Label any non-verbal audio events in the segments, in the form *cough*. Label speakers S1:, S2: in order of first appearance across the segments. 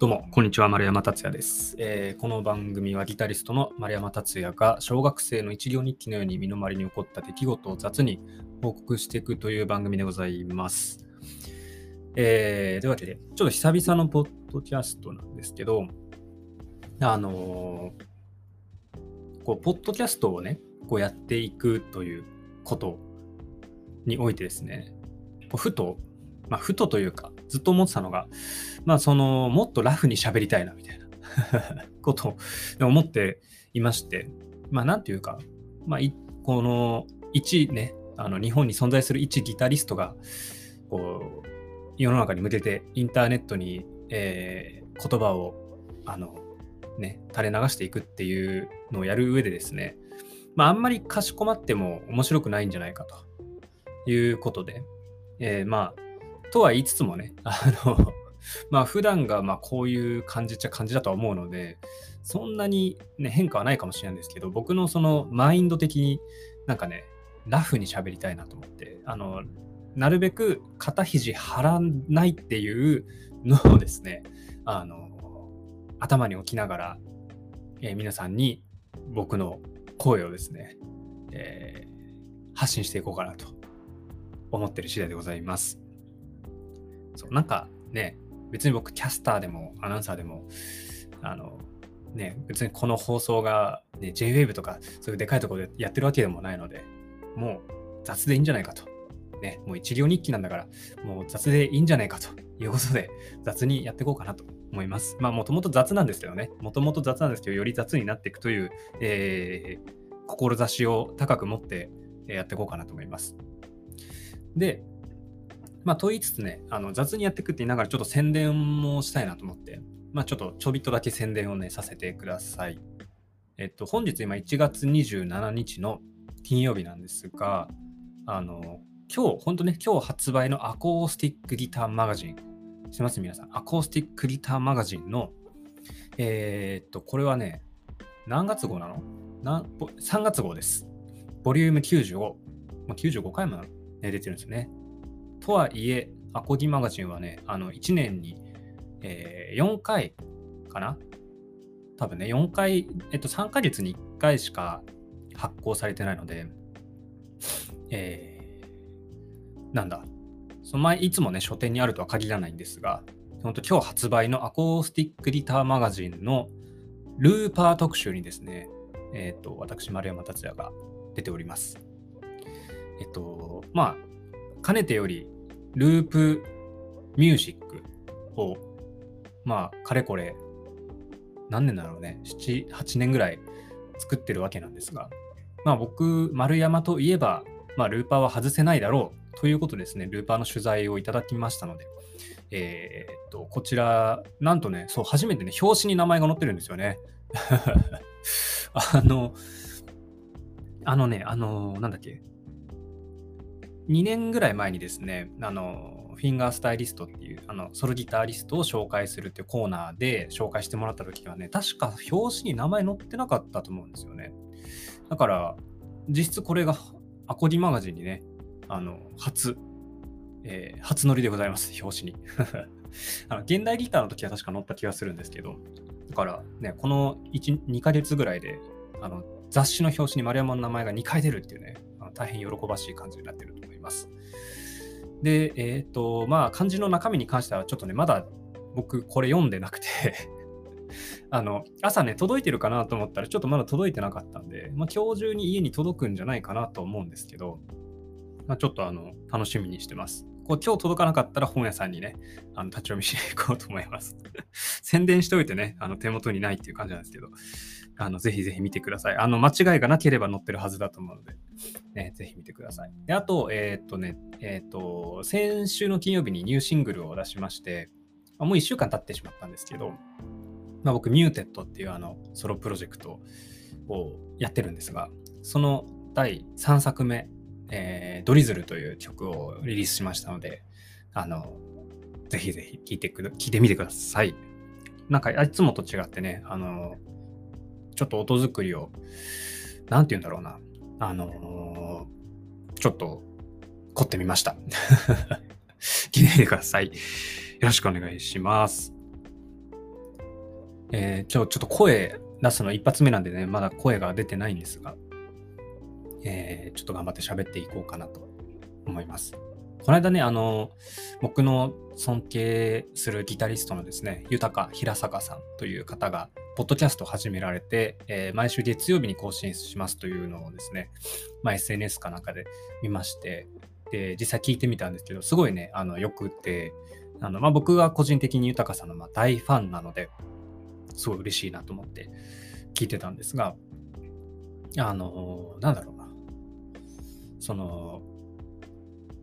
S1: どうも、こんにちは。丸山達也です、えー、この番組はギタリストの丸山達也が小学生の一行日記のように身の回りに起こった出来事を雑に報告していくという番組でございます。えー、というわけで、ちょっと久々のポッドキャストなんですけど、あのー、こう、ポッドキャストをね、こうやっていくということにおいてですね、ふと、まあ、ふとというか、ずっと思ってたのが、まあ、その、もっとラフに喋りたいな、みたいな *laughs* ことを思っていまして、まあ、なんていうか、まあ、この、一ね、あの日本に存在する一ギタリストが、こう、世の中に向けてインターネットに、えー、言葉を、あの、ね、垂れ流していくっていうのをやる上でですね、まあ、あんまりかしこまっても面白くないんじゃないかということで、えー、まあ、とは言いつつもね、あの、まあ、普段がまこういう感じっちゃ感じだとは思うので、そんなに、ね、変化はないかもしれないんですけど、僕のそのマインド的になんかね、ラフに喋りたいなと思って、あの、なるべく肩肘張らないっていうのをですね、あの、頭に置きながら、えー、皆さんに僕の声をですね、えー、発信していこうかなと思ってる次第でございます。そう、なんかね、別に僕キャスターでもアナウンサーでも、あの、ね、別にこの放送が、ね、JWAVE とかそういうでかいところでやってるわけでもないので、もう雑でいいんじゃないかと。ね、もう一行日記なんだから、もう雑でいいんじゃないかということで、雑にやっていこうかなと思います。まあ、もともと雑なんですけどね、もともと雑なんですけど、より雑になっていくという、えー、志を高く持ってやっていこうかなと思います。で、まあ、と言いつつね、あの雑にやっていくって言いながら、ちょっと宣伝もしたいなと思って、まあ、ちょっとちょびっとだけ宣伝をね、させてください。えっと、本日今1月27日の金曜日なんですが、あの、今日、本当ね、今日発売のアコースティックギターマガジン、してます？皆さん。アコースティックギターマガジンの、えー、っと、これはね、何月号なの？な ?3 月号です。ボリューム95。まあ、95回も、ね、出てるんですよね。とはいえ、アコギマガジンはね、あの1年に、えー、4回かな？多分ね、4回、えっと、3ヶ月に1回しか発行されてないので、えー、なんだ、その前、いつもね、書店にあるとは限らないんですが、本当今日発売のアコースティックギターマガジンのルーパー特集にですね、えっ、ー、と、私、丸山達也が出ております。えっと、まあ、かねてより、ループミュージックを、まあ、かれこれ、何年だろうね、7、8年ぐらい作ってるわけなんですが、まあ僕、丸山といえば、まあルーパーは外せないだろうということですね、ルーパーの取材をいただきましたので、えー、っと、こちら、なんとね、そう、初めてね、表紙に名前が載ってるんですよね。*laughs* あの、あのね、あの、なんだっけ、2年ぐらい前にですね、あの、フィンガースタイリストっていう、あの、ソロギタリストを紹介するっていうコーナーで紹介してもらった時はね、確か表紙に名前載ってなかったと思うんですよね。だから、実質これがアコギマガジンにね、あの、初、えー、初乗りでございます、表紙に。*laughs* あの現代ギターの時は確か載った気がするんですけど、だからね、この1、2ヶ月ぐらいで、あの、雑誌の表紙に丸山の名前が2回出るっていうね、大変喜ばしい感じになってると思います。で、えっ、ー、と、まあ、漢字の中身に関しては、ちょっとね、まだ僕、これ読んでなくて *laughs* あの、朝ね、届いてるかなと思ったら、ちょっとまだ届いてなかったんで、まあ、今日中に家に届くんじゃないかなと思うんですけど、まあ、ちょっとあの、楽しみにしてます。こう今日届かなかったら本屋さんにね、あの立ち読みしに行こうと思います。*laughs* 宣伝しておいてね、あの手元にないっていう感じなんですけど、あのぜひぜひ見てください。あの間違いがなければ載ってるはずだと思うので、ね、ぜひ見てください。であと、えー、っとね、えー、っと、先週の金曜日にニューシングルを出しまして、もう1週間経ってしまったんですけど、まあ、僕、 Muted っていうあのソロプロジェクトをやってるんですが、その第3作目、えー、 Drizzle という曲をリリースしましたので、あの、ぜひぜひ聴いてく、聞いてみてください。なんか、いつもと違ってね、あの、ちょっと音作りを、なんて言うんだろうな、あのちょっと凝ってみました。聞いてみてください。よろしくお願いします。えー、今日ちょっと声出すの一発目なんでね、まだ声が出てないんですが、えー、ちょっと頑張って喋っていこうかなと思います。この間ね、あの、僕の尊敬するギタリストのですね、豊平坂さんという方が、ポッドキャストを始められて、えー、毎週月曜日に更新しますというのをですね、まあ、SNS かなんかで見まして、で、実際聞いてみたんですけど、すごいね、あの、よくて、あの、まあ、僕は個人的に豊さんのま大ファンなので、すごい嬉しいなと思って聞いてたんですが、あの、なんだろうな。その、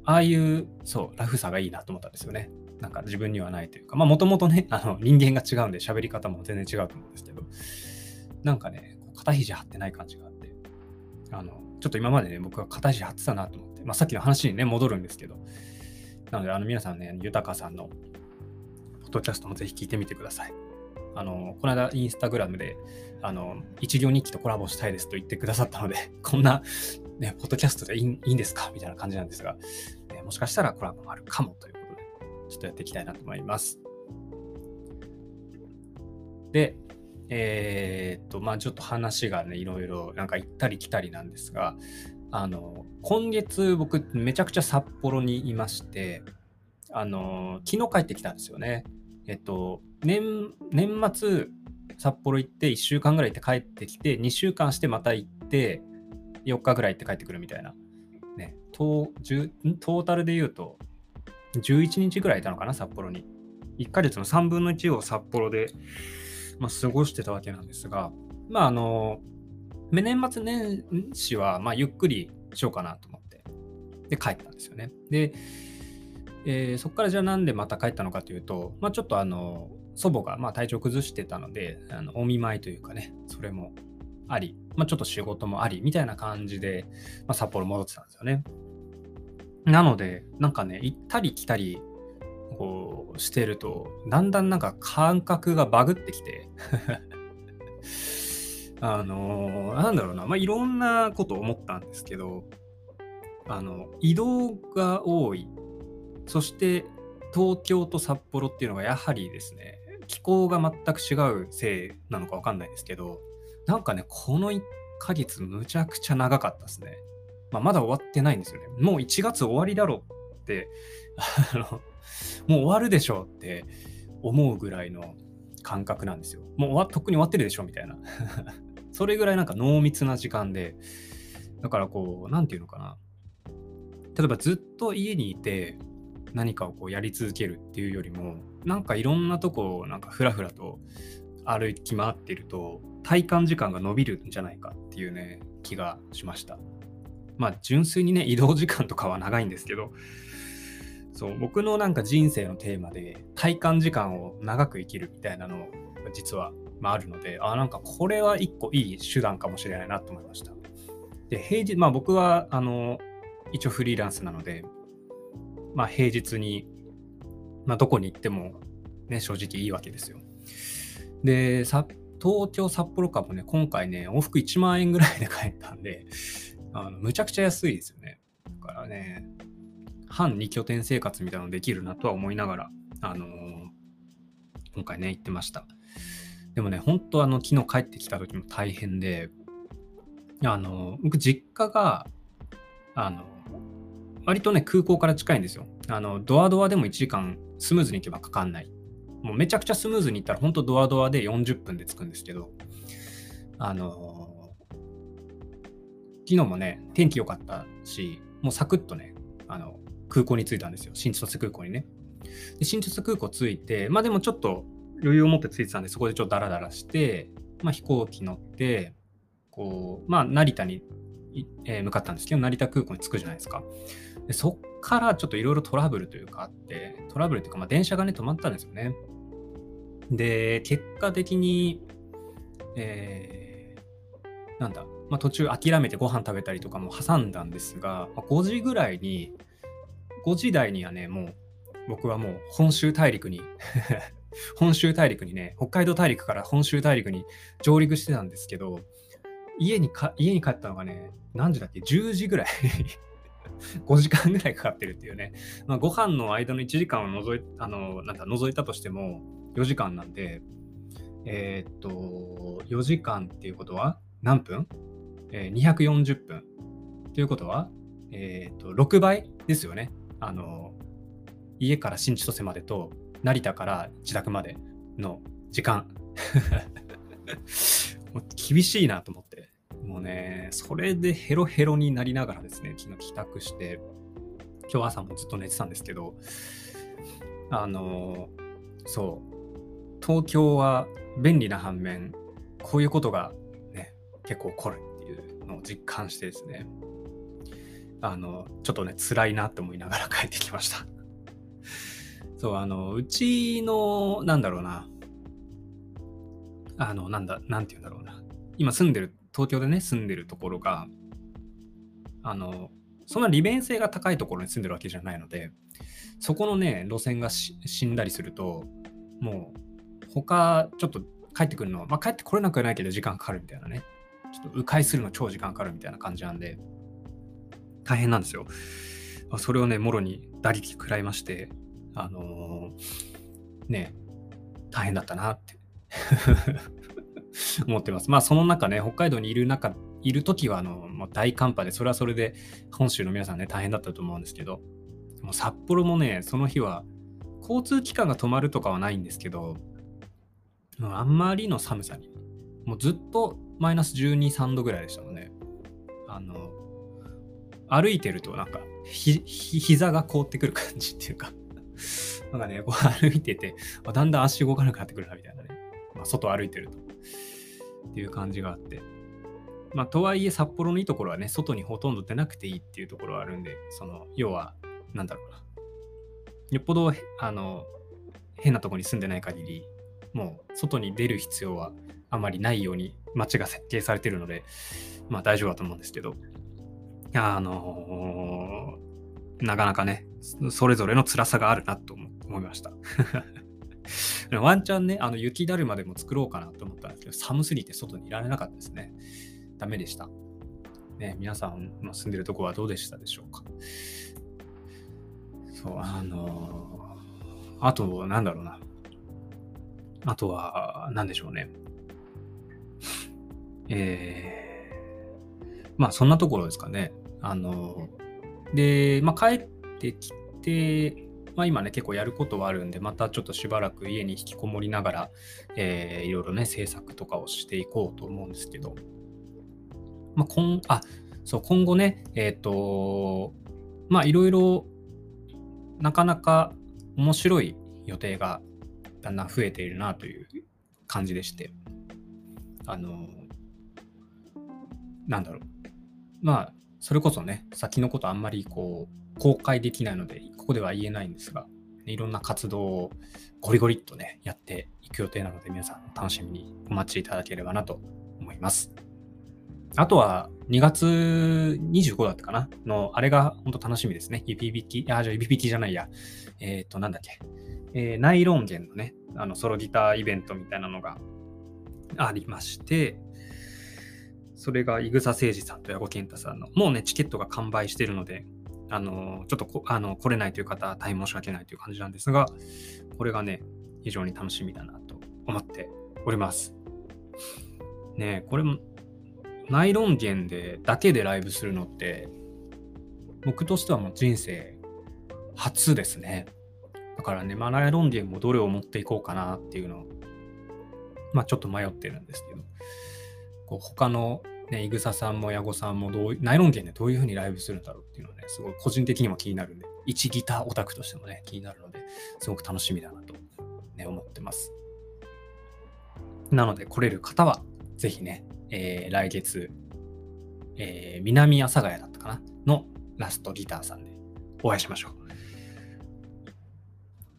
S1: ああいう、そう、ラフさがいいなと思ったんですよね。なんか自分にはないというか、まあもともとね、*laughs* あの人間が違うんで喋り方も全然違うと思うんですけど、なんかね、肩肘張ってない感じがあって、あの、ちょっと今までね、僕は肩肘張ってたなと思って、まあさっきの話にね、戻るんですけど、なので、あの皆さんね、豊さんのポッドキャストもぜひ聞いてみてください。あの、この間インスタグラムで、あの、一行日記とコラボしたいですと言ってくださったので、*laughs* こんな、ね、ポッドキャストでいいいいんですか？みたいな感じなんですが、えもしかしたらコラボもあるかもという、ちょっとやっていきたいなと思います。で、えー、っと、まあちょっと話がね、いろいろなんか行ったり来たりなんですが、あの、今月僕めちゃくちゃ札幌にいまして、あの、昨日帰ってきたんですよね。えっと、年、年末札幌行って1週間ぐらい行って帰ってきて、2週間してまた行って、4日ぐらい行って帰ってくるみたいな。ね、トートータルで言うと、11日ぐらいいたのかな、札幌に。1ヶ月の3分の1を札幌で、まあ、過ごしてたわけなんですが、まあ、あの、年末年始は、まあ、ゆっくりしようかなと思って、で、帰ったんですよね。で、えー、そこからじゃあなんでまた帰ったのかというと、まあ、ちょっとあの、祖母がまあ体調崩してたので、あのお見舞いというかね、それもあり、まあ、ちょっと仕事もありみたいな感じで、まあ、札幌戻ってたんですよね。なので、なんかね、行ったり来たりこうしてると、だんだんなんか感覚がバグってきて *laughs* あの、なんだろうな、まあ、いろんなこと思ったんですけど、あの、移動が多い。そして、東京と札幌っていうのがやはりですね、気候が全く違うせいなのかわかんないですけど、なんかね、この1ヶ月むちゃくちゃ長かったですね。まあ、まだ終わってないんですよね。もう1月終わりだろって、*laughs* あの、もう終わるでしょうって思うぐらいの感覚なんですよ。もう終わとっくに終わってるでしょみたいな。*laughs* それぐらいなんか濃密な時間で、だからこう、なんていうのかな。例えばずっと家にいて何かをこうやり続けるっていうよりも、なんかいろんなとこをなんかふらふらと歩き回ってると、体感時間が伸びるんじゃないかっていうね、気がしました。まあ純粋にね、移動時間とかは長いんですけど、そう僕のなんか人生のテーマで体感時間を長く生きるみたいなの実はまあ、あるので、あ、なんかこれは一個いい手段かもしれないなと思いました。で、平日、まあ僕は、あの、一応フリーランスなので、まあ平日に、まあどこに行ってもね、正直いいわけですよ。で、東京、札幌間もね、今回ね、往復1万円ぐらいで帰ったんで、あのむちゃくちゃ安いですよね。だからね、半2拠点生活みたいなのできるなとは思いながら、あのー、今回ね、行ってました。でもね、本当あの、昨日帰ってきた時も大変で、あの、僕実家が、あの、割とね、空港から近いんですよ。あの、ドアドアでも1時間スムーズに行けばかかんない。もうめちゃくちゃスムーズに行ったら、本当ドアドアで40分で着くんですけど、あの、昨日もね、天気良かったし、もうサクッとね、あの、空港に着いたんですよ。新千歳空港にね。で新千歳空港着いて、まあでもちょっと余裕を持って着いてたんで、そこでちょっとダラダラして、まあ、飛行機乗って、こう、まあ、成田に、えー、向かったんですけど、成田空港に着くじゃないですか。でそっからちょっといろいろトラブルというかあって、トラブルっていうか、まあ、電車がね、止まったんですよね。で、結果的に、えー、なんだ、まあ、途中諦めてご飯食べたりとかも挟んだんですが、まあ、5時ぐらいに、5時台にはね、もう僕はもう本州大陸に *laughs* 本州大陸にね、北海道大陸から本州大陸に上陸してたんですけど、家にか家に帰ったのがね、何時だっけ ?10 時ぐらい *laughs* 5時間ぐらいかかってるっていうね。まあ、ご飯の間の1時間を除いあのなんか除いたとしても4時間なんで、えーっと、4時間っていうことは何分、え ?240 分。ということは、えーと、6倍ですよね。あの、家から新千歳までと、成田から自宅までの時間。*laughs* 厳しいなと思って。もうね、それでヘロヘロになりながらですね、昨日帰宅して、今日朝もずっと寝てたんですけど、あの、そう、東京は便利な反面、こういうことがね、結構起こるのを実感してですね、あの、ちょっとね、辛いなって思いながら *laughs* 帰ってきました。そう、あの、うちの、なんだろうな、あの、なんだ、なんて言うんだろうな。今住んでる、東京でね、住んでるところが、あの、そんな利便性が高いところに住んでるわけじゃないので、そこのね、路線が死んだりすると、もう、他、ちょっと帰ってくるの、まあ、帰ってこれなくはないけど時間かかるみたいなね。ちょっと迂回するの超時間かかるみたいな感じなんで、大変なんですよ。それをね、もろに打撃食らいまして、あのーね、大変だったなって *laughs* 思ってます。まあ、その中ね、北海道にいる中、いるときは、あの、もう大寒波で、それはそれで、本州の皆さんね、大変だったと思うんですけど、もう札幌もね、その日は、交通機関が止まるとかはないんですけど、あんまりの寒さに、もうずっとマイナス12、3度ぐらいでしたもんね。あの、歩いてるとなんか、ひ、ひ膝が凍ってくる感じっていうか、*laughs* なんかね、こう歩いてて、だんだん足動かなくなってくるなみたいなね。まあ、外歩いてると。っていう感じがあって。まあ、とはいえ、札幌のいいところはね、外にほとんど出なくていいっていうところはあるんで、その、要は、なんだろうな。よっぽど、あの、変なとこに住んでない限り、もう、外に出る必要はあまりないように街が設計されてるので、まあ大丈夫だと思うんですけど、あのーなかなかね、それぞれの辛さがあるなと思いました。*laughs* ワンチャンね、あの雪だるまでも作ろうかなと思ったんですけど、寒すぎて外にいられなかったですね。ダメでした。ね、皆さんの住んでるとこはどうでしたでしょうか。そう、あのーあと、なんだろうな。あとは、なんでしょうね。えー、まあ、そんなところですかね。あので、まあ、帰ってきて、まあ、今ね、結構やることはあるんで、またちょっとしばらく家に引きこもりながら、えーいろいろね、制作とかをしていこうと思うんですけど、まあ、今、あ、そう、今後ね、えっ、と、まあ、いろいろ、なかなか面白い予定がだんだん増えているなという感じでして、あの、なんだろう。まあ、それこそね、先のことあんまりこう、公開できないので、ここでは言えないんですが、いろんな活動をゴリゴリっとね、やっていく予定なので、皆さん楽しみにお待ちいただければなと思います。あとは、2月25だったかな？の、あれが本当楽しみですね。指引き、あ、じゃあ指引きじゃないや。えっ、と、なんだっけ？えーナイロン弦のね、あの、ソロギターイベントみたいなのがありまして、それが、いぐさ誠司さんと矢後健太さんの、もうね、チケットが完売してるので、あの、ちょっとこあの来れないという方は大変申し訳ないという感じなんですが、これがね、非常に楽しみだなと思っております。ねこれも、ナイロン弦で、だけでライブするのって、僕としてはもう人生初ですね。だからね、まあ、ナイロン弦もどれを持っていこうかなっていうのを、まあちょっと迷ってるんですけど、こう他のね、イグサさんもヤゴさんもどうナイロン弦でどういう風にライブするんだろうっていうのはね、すごい個人的にも気になるんで、一ギターオタクとしてもね、気になるので、すごく楽しみだなと、ね、思ってます。なので、来れる方は、ぜひね、えー来月、えー南阿佐ヶ谷だったかなのラストギターさんでお会いしましょう。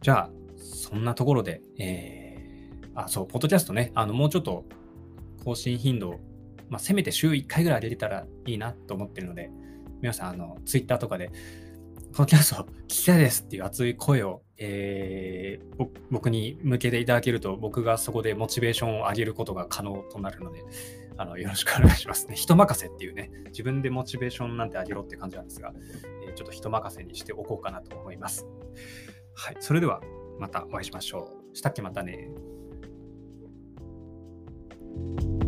S1: じゃあ、そんなところで、えーあ、そう、ポッドキャストね、あの、もうちょっと更新頻度をまあ、せめて週1回ぐらい上げれたらいいなと思ってるので、皆さん、あの、ツイッターとかで、ポッドキャスト聞きたいですっていう熱い声を、えー僕に向けていただけると、僕がそこでモチベーションを上げることが可能となるので、あのよろしくお願いしますね。人任せっていうね、自分でモチベーションなんて上げろって感じなんですが、えーちょっと人任せにしておこうかなと思います。はい、それではまたお会いしましょう。したっけまたね。Thank you